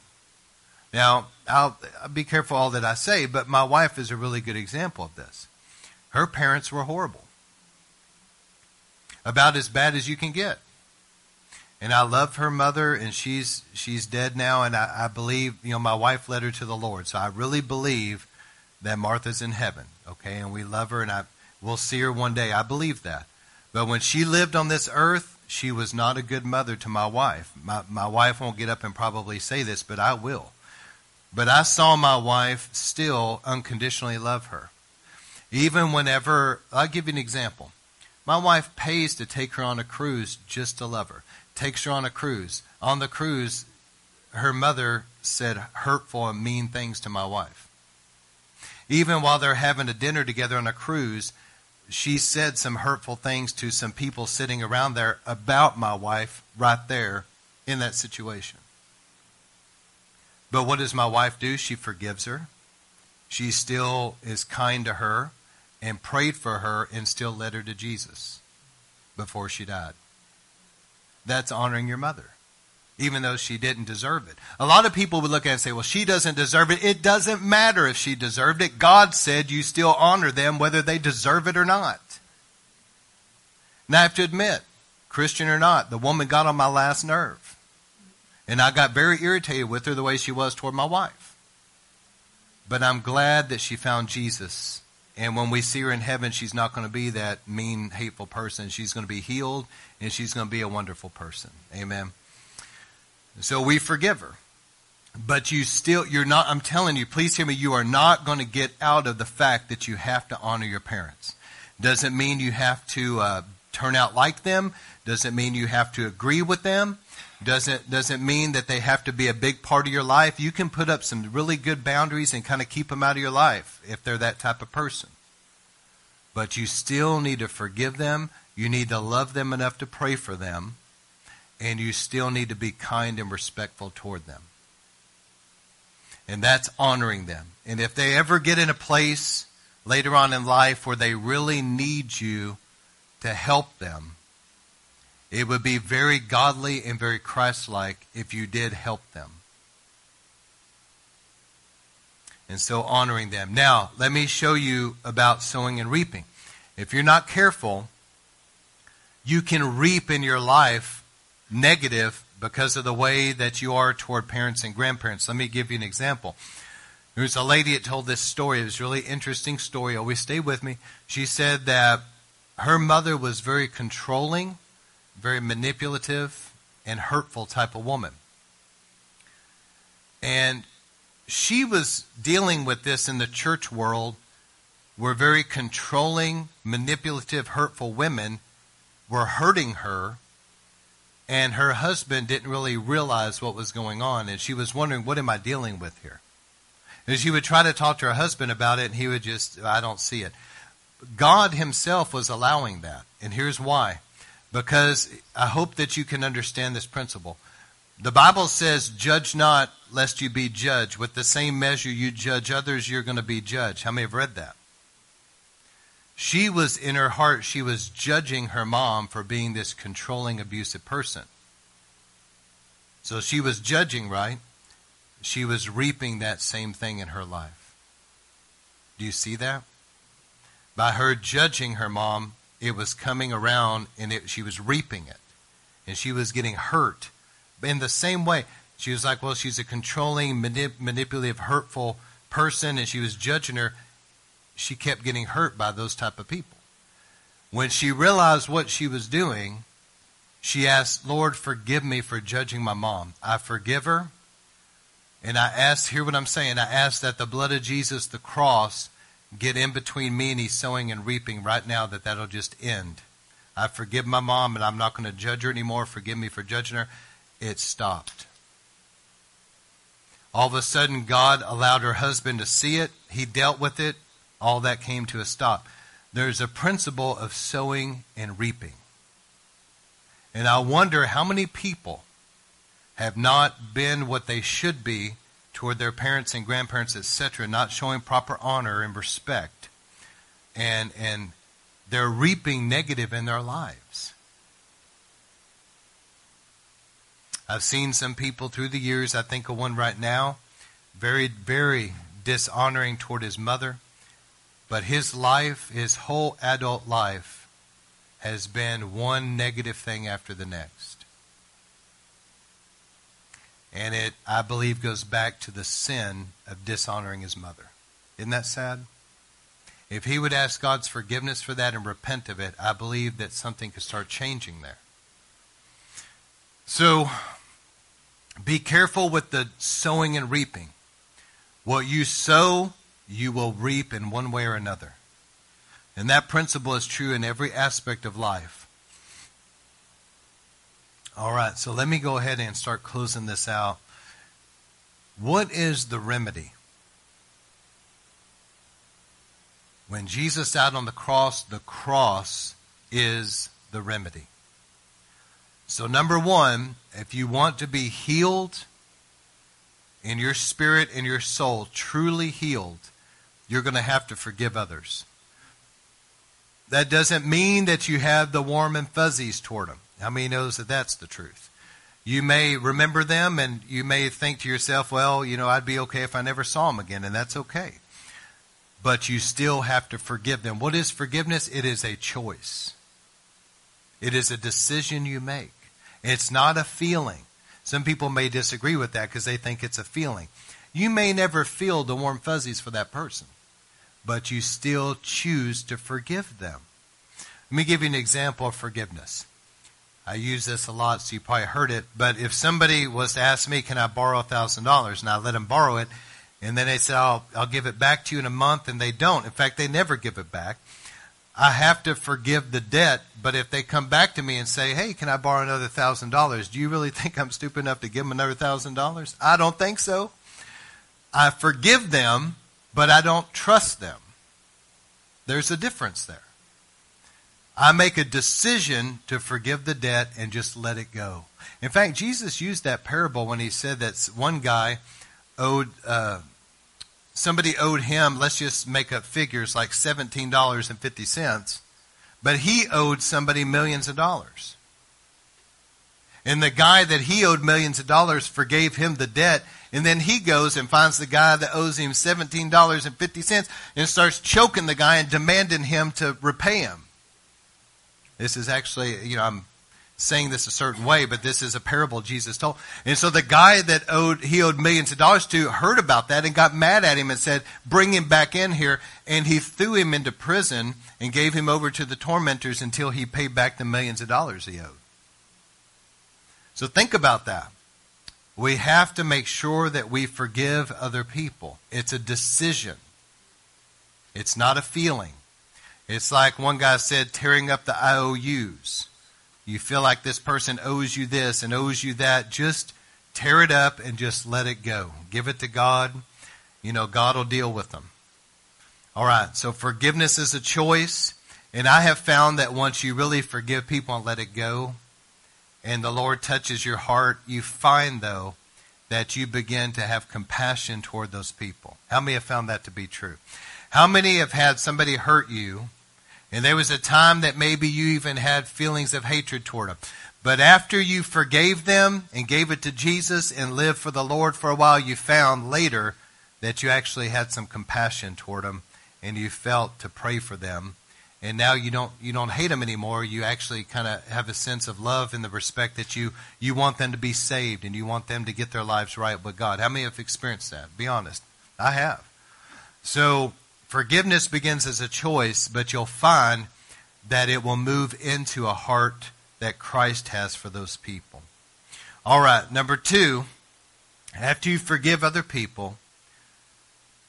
Now, I'll, I'll be careful all that I say, but my wife is a really good example of this. Her parents were horrible. About as bad as you can get. And I love her mother, and she's she's dead now. And I, I believe, you know, my wife led her to the Lord, so I really believe that Martha's in heaven. Okay, and we love her, and I we'll see her one day. I believe that. But when she lived on this earth, she was not a good mother to my wife. My my wife won't get up and probably say this, but I will. But I saw my wife still unconditionally love her. Even whenever, I'll give you an example. My wife pays to take her on a cruise just to love her. Takes her on a cruise. On the cruise, her mother said hurtful and mean things to my wife. Even while they're having a dinner together on a cruise, she said some hurtful things to some people sitting around there about my wife right there in that situation. But what does my wife do? She forgives her. She still is kind to her and prayed for her and still led her to Jesus before she died. That's honoring your mother, even though she didn't deserve it. A lot of people would look at it and say, well, she doesn't deserve it. It doesn't matter if she deserved it. God said you still honor them whether they deserve it or not. Now I have to admit, Christian or not, the woman got on my last nerve. And I got very irritated with her the way she was toward my wife. But I'm glad that she found Jesus and when we see her in heaven, she's not going to be that mean, hateful person. She's going to be healed and she's going to be a wonderful person. Amen. So we forgive her. But you still, you're not, I'm telling you, please hear me, you are not going to get out of the fact that you have to honor your parents. Doesn't mean you have to uh, turn out like them. Doesn't mean you have to agree with them doesn't doesn't mean that they have to be a big part of your life. You can put up some really good boundaries and kind of keep them out of your life if they're that type of person. But you still need to forgive them. You need to love them enough to pray for them. And you still need to be kind and respectful toward them. And that's honoring them. And if they ever get in a place later on in life where they really need you to help them, it would be very godly and very Christ like if you did help them. And so honoring them. Now, let me show you about sowing and reaping. If you're not careful, you can reap in your life negative because of the way that you are toward parents and grandparents. Let me give you an example. There's a lady that told this story. It was a really interesting story. Always stay with me. She said that her mother was very controlling, very manipulative, and hurtful type of woman. And she was dealing with this in the church world where very controlling, manipulative, hurtful women were hurting her and her husband didn't really realize what was going on and she was wondering what am i dealing with here? And she would try to talk to her husband about it and he would just i don't see it. God himself was allowing that and here's why. Because i hope that you can understand this principle. The bible says judge not lest you be judged. With the same measure you judge others you're going to be judged. How many have read that she was in her heart, she was judging her mom for being this controlling, abusive person. So she was judging, right? She was reaping that same thing in her life. Do you see that? By her judging her mom, it was coming around and it, she was reaping it. And she was getting hurt. In the same way, she was like, well, she's a controlling, manip- manipulative, hurtful person, and she was judging her she kept getting hurt by those type of people. When she realized what she was doing, she asked, Lord, forgive me for judging my mom. I forgive her. And I asked, hear what I'm saying, I asked that the blood of Jesus, the cross, get in between me and he's sowing and reaping right now, that that'll just end. I forgive my mom and I'm not going to judge her anymore. Forgive me for judging her. It stopped. All of a sudden, God allowed her husband to see it. He dealt with it all that came to a stop. There's a principle of sowing and reaping. And I wonder how many people have not been what they should be toward their parents and grandparents, etc., not showing proper honor and respect. And, and they're reaping negative in their lives. I've seen some people through the years, I think of one right now, very, very dishonoring toward his mother, but his life, his whole adult life, has been one negative thing after the next. And it, I believe, goes back to the sin of dishonoring his mother. Isn't that sad? If he would ask God's forgiveness for that and repent of it, I believe that something could start changing there. So, be careful with the sowing and reaping. What you sow you will reap in one way or another. And that principle is true in every aspect of life. All right, so let me go ahead and start closing this out. What is the remedy? When Jesus died on the cross, the cross is the remedy. So, number one, if you want to be healed in your spirit and your soul, truly healed, you're going to have to forgive others. That doesn't mean that you have the warm and fuzzies toward them. How many knows that that's the truth? You may remember them and you may think to yourself, well, you know, I'd be okay if I never saw them again, and that's okay. But you still have to forgive them. What is forgiveness? It is a choice. It is a decision you make. It's not a feeling. Some people may disagree with that because they think it's a feeling. You may never feel the warm fuzzies for that person but you still choose to forgive them. Let me give you an example of forgiveness. I use this a lot, so you probably heard it. But if somebody was to ask me, "Can I borrow a thousand dollars?" and I let them borrow it, and then they say, "I'll I'll give it back to you in a month," and they don't. In fact, they never give it back. I have to forgive the debt. But if they come back to me and say, "Hey, can I borrow another thousand dollars?" Do you really think I'm stupid enough to give them another thousand dollars? I don't think so. I forgive them but I don't trust them. There's a difference there. I make a decision to forgive the debt and just let it go. In fact, Jesus used that parable when he said that one guy owed, uh, somebody owed him, let's just make up figures, like $17.50, but he owed somebody millions of dollars. And the guy that he owed millions of dollars forgave him the debt. And then he goes and finds the guy that owes him $17.50 and starts choking the guy and demanding him to repay him. This is actually, you know, I'm saying this a certain way, but this is a parable Jesus told. And so the guy that owed, he owed millions of dollars to heard about that and got mad at him and said, bring him back in here. And he threw him into prison and gave him over to the tormentors until he paid back the millions of dollars he owed. So think about that. We have to make sure that we forgive other people. It's a decision. It's not a feeling. It's like one guy said, tearing up the IOUs. You feel like this person owes you this and owes you that. Just tear it up and just let it go. Give it to God. You know, God will deal with them. All right, so forgiveness is a choice. And I have found that once you really forgive people and let it go, and the Lord touches your heart, you find, though, that you begin to have compassion toward those people. How many have found that to be true? How many have had somebody hurt you and there was a time that maybe you even had feelings of hatred toward them. But after you forgave them and gave it to Jesus and lived for the Lord for a while, you found later that you actually had some compassion toward them and you felt to pray for them. And now you don't you don't hate them anymore. You actually kind of have a sense of love and the respect that you you want them to be saved and you want them to get their lives right with God. How many have experienced that? Be honest. I have. So Forgiveness begins as a choice, but you'll find that it will move into a heart that Christ has for those people. All right, number two, after you forgive other people,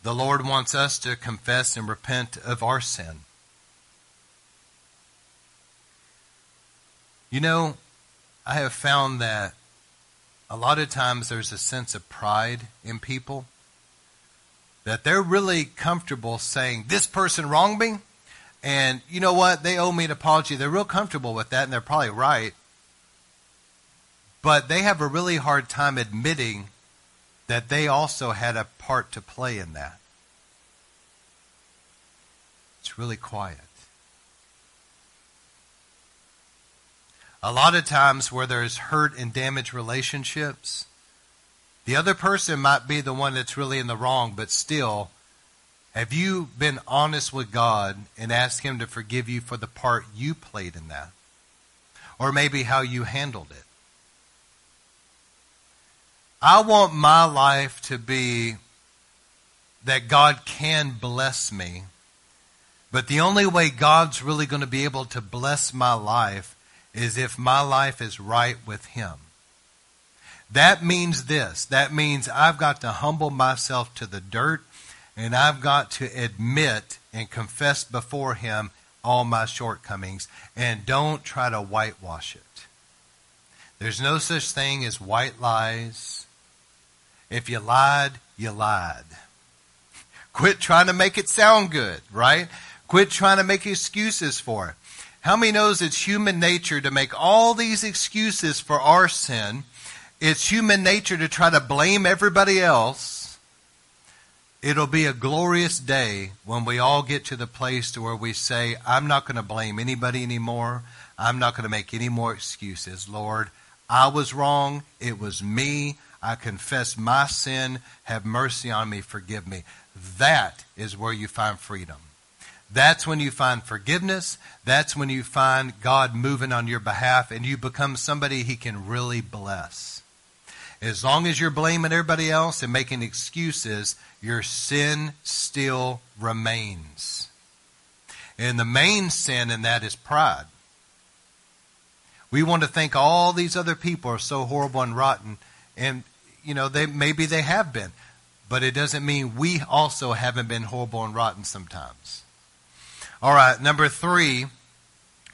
the Lord wants us to confess and repent of our sin. You know, I have found that a lot of times there's a sense of pride in people that they're really comfortable saying, this person wronged me, and you know what? They owe me an apology. They're real comfortable with that, and they're probably right. But they have a really hard time admitting that they also had a part to play in that. It's really quiet. A lot of times where there's hurt and damaged relationships, the other person might be the one that's really in the wrong, but still, have you been honest with God and asked Him to forgive you for the part you played in that? Or maybe how you handled it? I want my life to be that God can bless me. But the only way God's really going to be able to bless my life is if my life is right with Him. That means this. That means I've got to humble myself to the dirt and I've got to admit and confess before Him all my shortcomings and don't try to whitewash it. There's no such thing as white lies. If you lied, you lied. Quit trying to make it sound good, right? Quit trying to make excuses for it. How many knows it's human nature to make all these excuses for our sin it's human nature to try to blame everybody else, it'll be a glorious day when we all get to the place to where we say, I'm not going to blame anybody anymore. I'm not going to make any more excuses. Lord, I was wrong. It was me. I confess my sin. Have mercy on me. Forgive me. That is where you find freedom. That's when you find forgiveness. That's when you find God moving on your behalf and you become somebody he can really bless. As long as you're blaming everybody else and making excuses, your sin still remains. And the main sin in that is pride. We want to think all these other people are so horrible and rotten, and you know, they maybe they have been, but it doesn't mean we also haven't been horrible and rotten sometimes. All right, number three,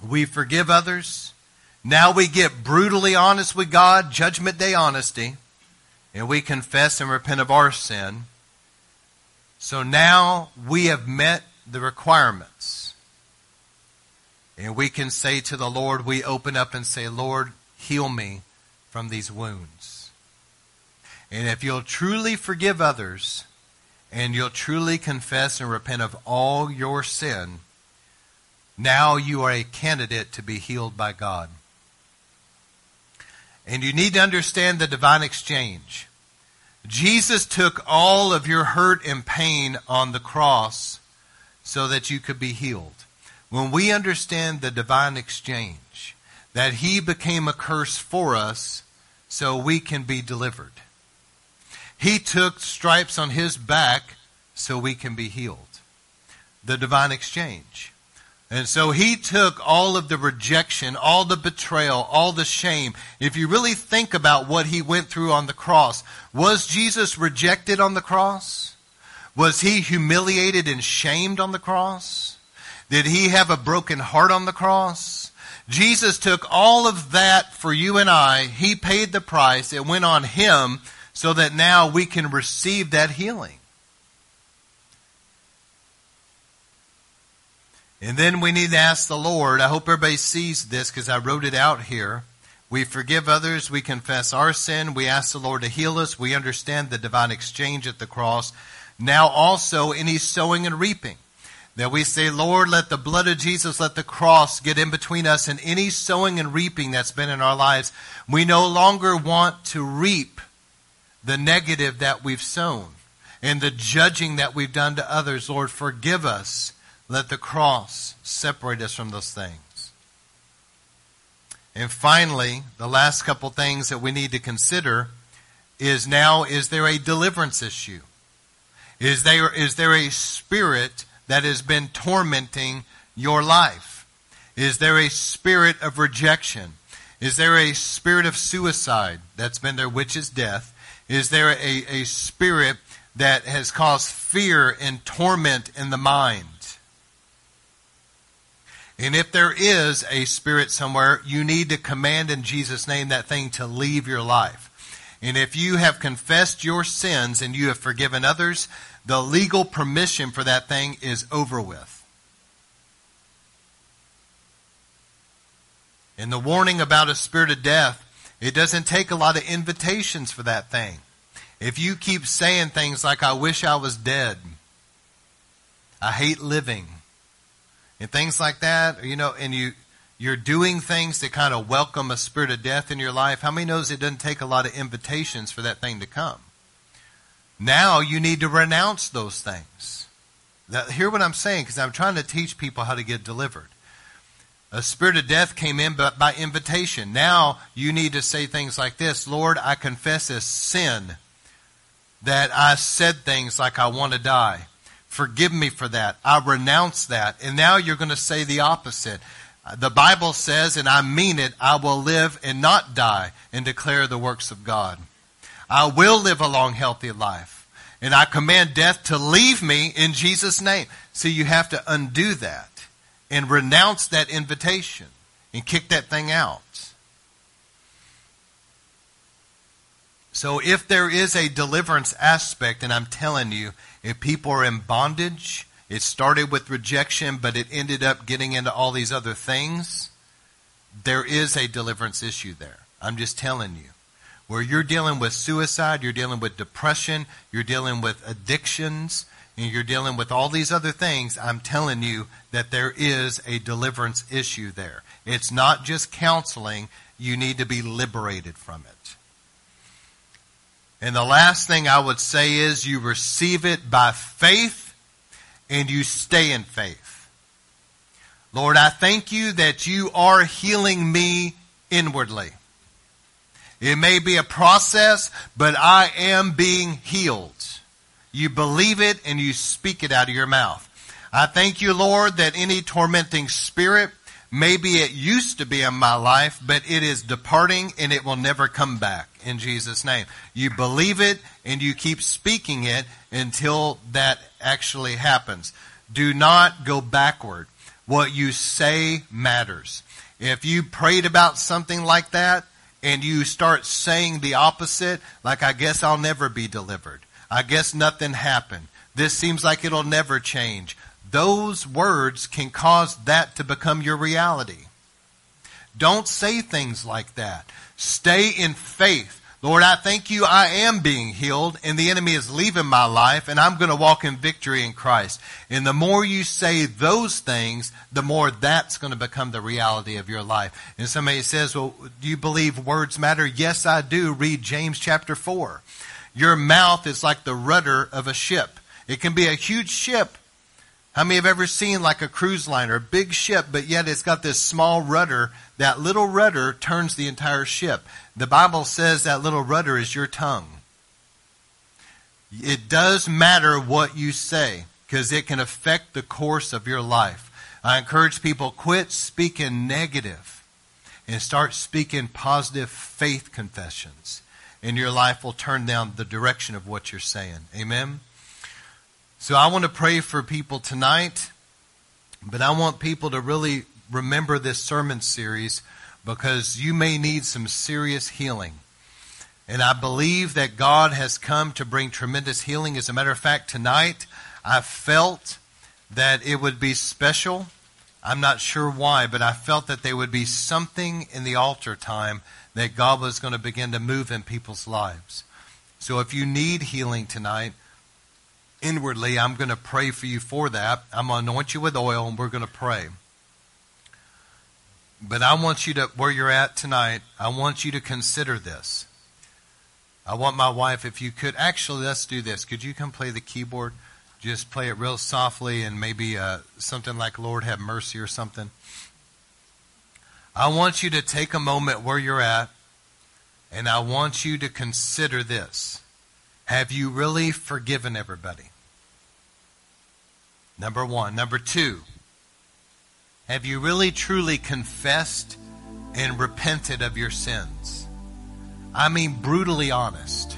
we forgive others now we get brutally honest with God, judgment day honesty, and we confess and repent of our sin. So now we have met the requirements. And we can say to the Lord, we open up and say, Lord, heal me from these wounds. And if you'll truly forgive others and you'll truly confess and repent of all your sin, now you are a candidate to be healed by God. And you need to understand the divine exchange. Jesus took all of your hurt and pain on the cross so that you could be healed. When we understand the divine exchange, that he became a curse for us so we can be delivered. He took stripes on his back so we can be healed. The divine exchange. And so he took all of the rejection, all the betrayal, all the shame. If you really think about what he went through on the cross, was Jesus rejected on the cross? Was he humiliated and shamed on the cross? Did he have a broken heart on the cross? Jesus took all of that for you and I. He paid the price. It went on him so that now we can receive that healing. And then we need to ask the Lord. I hope everybody sees this because I wrote it out here. We forgive others. We confess our sin. We ask the Lord to heal us. We understand the divine exchange at the cross. Now also any sowing and reaping. That we say, Lord, let the blood of Jesus, let the cross get in between us and any sowing and reaping that's been in our lives. We no longer want to reap the negative that we've sown and the judging that we've done to others. Lord, forgive us let the cross separate us from those things. And finally, the last couple things that we need to consider is now, is there a deliverance issue? Is there, is there a spirit that has been tormenting your life? Is there a spirit of rejection? Is there a spirit of suicide that's been there, which is death? Is there a, a spirit that has caused fear and torment in the mind? And if there is a spirit somewhere, you need to command in Jesus' name that thing to leave your life. And if you have confessed your sins and you have forgiven others, the legal permission for that thing is over with. And the warning about a spirit of death, it doesn't take a lot of invitations for that thing. If you keep saying things like, I wish I was dead, I hate living, and things like that, you know, and you, you're doing things to kind of welcome a spirit of death in your life, how many knows it doesn't take a lot of invitations for that thing to come? Now you need to renounce those things. Now, hear what I'm saying, because I'm trying to teach people how to get delivered. A spirit of death came in but by invitation. Now you need to say things like this Lord, I confess as sin that I said things like I want to die. Forgive me for that. I renounce that. And now you're going to say the opposite. The Bible says, and I mean it, I will live and not die and declare the works of God. I will live a long, healthy life. And I command death to leave me in Jesus' name. So you have to undo that and renounce that invitation and kick that thing out. So if there is a deliverance aspect, and I'm telling you, if people are in bondage, it started with rejection, but it ended up getting into all these other things. There is a deliverance issue there. I'm just telling you. Where you're dealing with suicide, you're dealing with depression, you're dealing with addictions, and you're dealing with all these other things, I'm telling you that there is a deliverance issue there. It's not just counseling, you need to be liberated from it. And the last thing I would say is you receive it by faith and you stay in faith. Lord, I thank you that you are healing me inwardly. It may be a process, but I am being healed. You believe it and you speak it out of your mouth. I thank you, Lord, that any tormenting spirit, maybe it used to be in my life, but it is departing and it will never come back in Jesus' name. You believe it and you keep speaking it until that actually happens. Do not go backward. What you say matters. If you prayed about something like that and you start saying the opposite, like, I guess I'll never be delivered. I guess nothing happened. This seems like it'll never change. Those words can cause that to become your reality. Don't say things like that. Stay in faith. Lord, I thank you I am being healed and the enemy is leaving my life and I'm going to walk in victory in Christ. And the more you say those things, the more that's going to become the reality of your life. And somebody says, well, do you believe words matter? Yes, I do. Read James chapter 4. Your mouth is like the rudder of a ship. It can be a huge ship. How many have ever seen like a cruise liner, a big ship, but yet it's got this small rudder? That little rudder turns the entire ship. The Bible says that little rudder is your tongue. It does matter what you say because it can affect the course of your life. I encourage people quit speaking negative and start speaking positive faith confessions and your life will turn down the direction of what you're saying. Amen? So I want to pray for people tonight, but I want people to really remember this sermon series because you may need some serious healing. And I believe that God has come to bring tremendous healing. As a matter of fact, tonight I felt that it would be special. I'm not sure why, but I felt that there would be something in the altar time that God was going to begin to move in people's lives. So if you need healing tonight, inwardly, I'm going to pray for you for that. I'm going to anoint you with oil and we're going to pray. But I want you to, where you're at tonight, I want you to consider this. I want my wife, if you could, actually, let's do this. Could you come play the keyboard? Just play it real softly and maybe uh, something like Lord have mercy or something. I want you to take a moment where you're at, and I want you to consider this. Have you really forgiven everybody? Number one. Number two, have you really truly confessed and repented of your sins? I mean, brutally honest.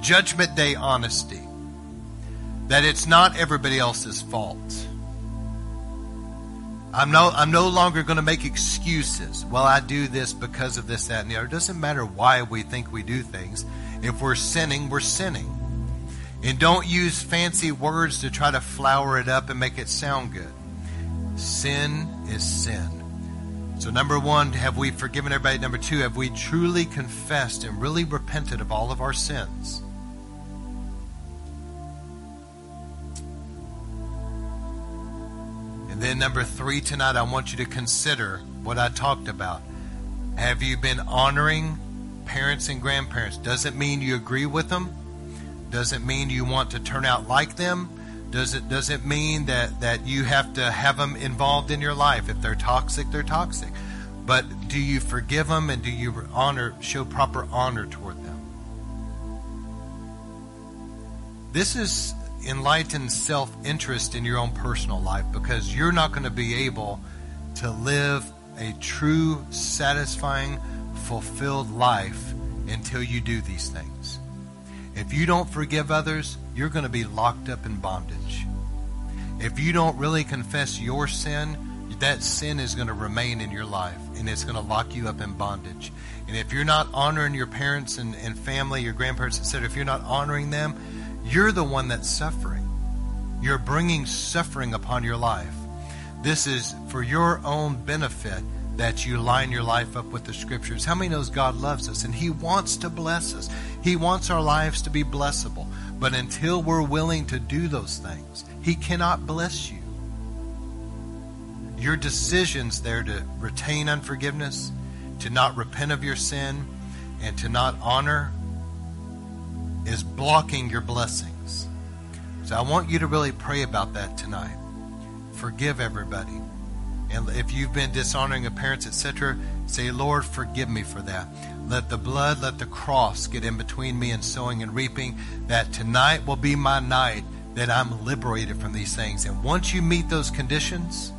Judgment day honesty. That it's not everybody else's fault I'm no, I'm no longer going to make excuses. Well, I do this because of this, that, and the other. It doesn't matter why we think we do things. If we're sinning, we're sinning. And don't use fancy words to try to flower it up and make it sound good. Sin is sin. So, number one, have we forgiven everybody? Number two, have we truly confessed and really repented of all of our sins? And then, number three tonight, I want you to consider what I talked about. Have you been honoring parents and grandparents? Does it mean you agree with them? Does it mean you want to turn out like them? Does it does it mean that, that you have to have them involved in your life? If they're toxic, they're toxic. But do you forgive them and do you honor show proper honor toward them? This is enlightened self interest in your own personal life because you're not going to be able to live a true, satisfying, fulfilled life until you do these things. If you don't forgive others, you're going to be locked up in bondage. If you don't really confess your sin, that sin is going to remain in your life and it's going to lock you up in bondage. And if you're not honoring your parents and, and family, your grandparents, etc., if you're not honoring them, you're the one that's suffering. You're bringing suffering upon your life. This is for your own benefit that you line your life up with the scriptures. How many knows God loves us and He wants to bless us? He wants our lives to be blessable. But until we're willing to do those things, He cannot bless you. Your decisions there to retain unforgiveness, to not repent of your sin, and to not honor is blocking your blessings. So I want you to really pray about that tonight. Forgive everybody. And if you've been dishonoring of parents, etc., say, Lord, forgive me for that. Let the blood, let the cross get in between me and sowing and reaping. That tonight will be my night that I'm liberated from these things. And once you meet those conditions,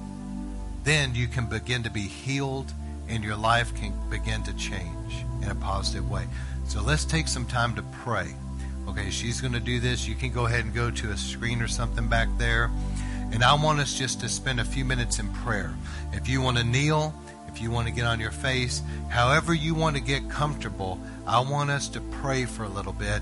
then you can begin to be healed and your life can begin to change in a positive way. So let's take some time to pray okay, she's going to do this. You can go ahead and go to a screen or something back there. And I want us just to spend a few minutes in prayer. If you want to kneel, if you want to get on your face, however you want to get comfortable, I want us to pray for a little bit